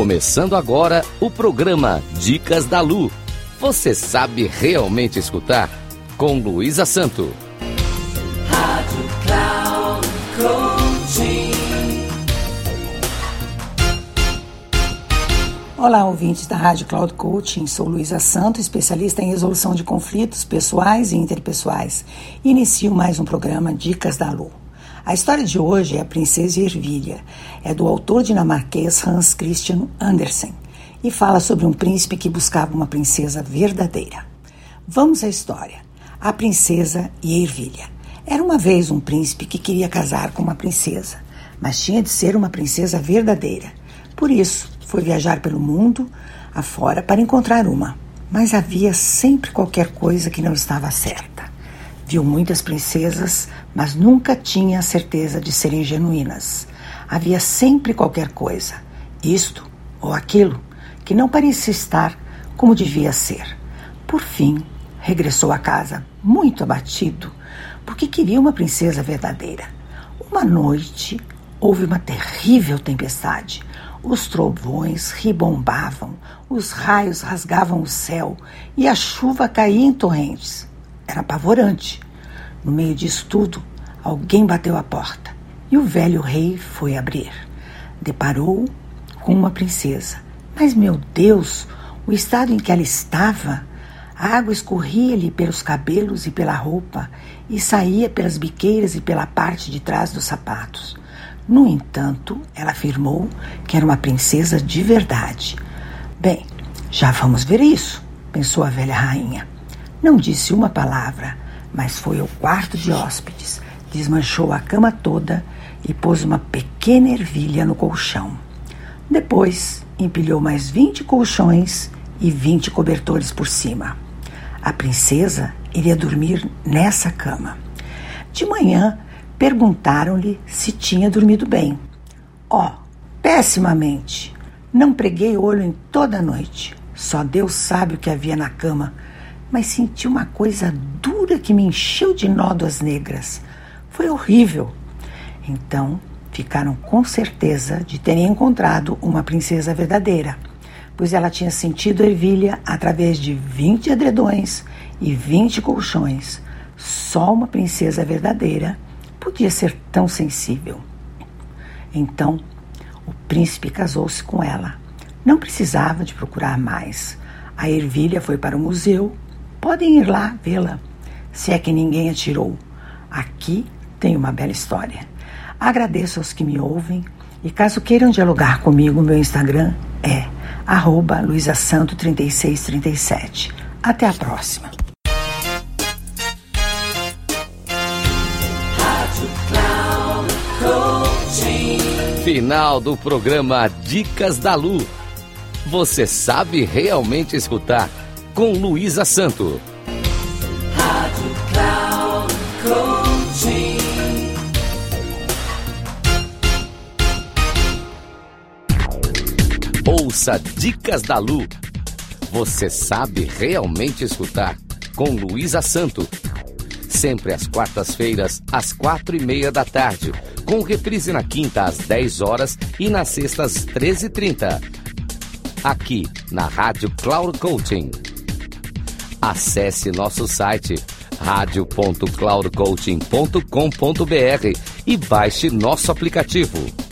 Começando agora o programa Dicas da Lu. Você sabe realmente escutar? Com Luísa Santo. Rádio Cloud Coaching. Olá, ouvintes da Rádio Cloud Coaching. Sou Luísa Santo, especialista em resolução de conflitos pessoais e interpessoais. Inicio mais um programa Dicas da Lu. A história de hoje é A Princesa Ervilha. É do autor dinamarquês Hans Christian Andersen e fala sobre um príncipe que buscava uma princesa verdadeira. Vamos à história. A Princesa e Ervilha. Era uma vez um príncipe que queria casar com uma princesa, mas tinha de ser uma princesa verdadeira. Por isso, foi viajar pelo mundo afora para encontrar uma. Mas havia sempre qualquer coisa que não estava certa. Viu muitas princesas, mas nunca tinha a certeza de serem genuínas. Havia sempre qualquer coisa, isto ou aquilo, que não parecia estar como devia ser. Por fim, regressou a casa, muito abatido, porque queria uma princesa verdadeira. Uma noite, houve uma terrível tempestade. Os trovões ribombavam, os raios rasgavam o céu e a chuva caía em torrentes. Era apavorante. No meio disso tudo, alguém bateu a porta e o velho rei foi abrir. Deparou com uma princesa. Mas, meu Deus, o estado em que ela estava! A água escorria-lhe pelos cabelos e pela roupa e saía pelas biqueiras e pela parte de trás dos sapatos. No entanto, ela afirmou que era uma princesa de verdade. Bem, já vamos ver isso, pensou a velha rainha. Não disse uma palavra, mas foi ao quarto de hóspedes, desmanchou a cama toda e pôs uma pequena ervilha no colchão. Depois, empilhou mais vinte colchões e vinte cobertores por cima. A princesa iria dormir nessa cama. De manhã, perguntaram-lhe se tinha dormido bem. Oh, pessimamente. Não preguei olho em toda a noite. Só Deus sabe o que havia na cama mas senti uma coisa dura que me encheu de nódoas negras. Foi horrível. Então ficaram com certeza de terem encontrado uma princesa verdadeira, pois ela tinha sentido ervilha através de 20 edredões e 20 colchões. Só uma princesa verdadeira podia ser tão sensível. Então, o príncipe casou-se com ela. Não precisava de procurar mais. A ervilha foi para o museu Podem ir lá vê-la, se é que ninguém atirou. Aqui tem uma bela história. Agradeço aos que me ouvem e caso queiram dialogar comigo, meu Instagram é arroba luisasanto3637. Até a próxima. Final do programa Dicas da Lu. Você sabe realmente escutar com Luísa Santo. Ouça Dicas da Lu. Você sabe realmente escutar com Luísa Santo. Sempre às quartas-feiras, às quatro e meia da tarde, com reprise na quinta às 10 horas e nas sextas às 13h30. Aqui na Rádio Cloud Coaching. Acesse nosso site radio.cloudcoaching.com.br e baixe nosso aplicativo.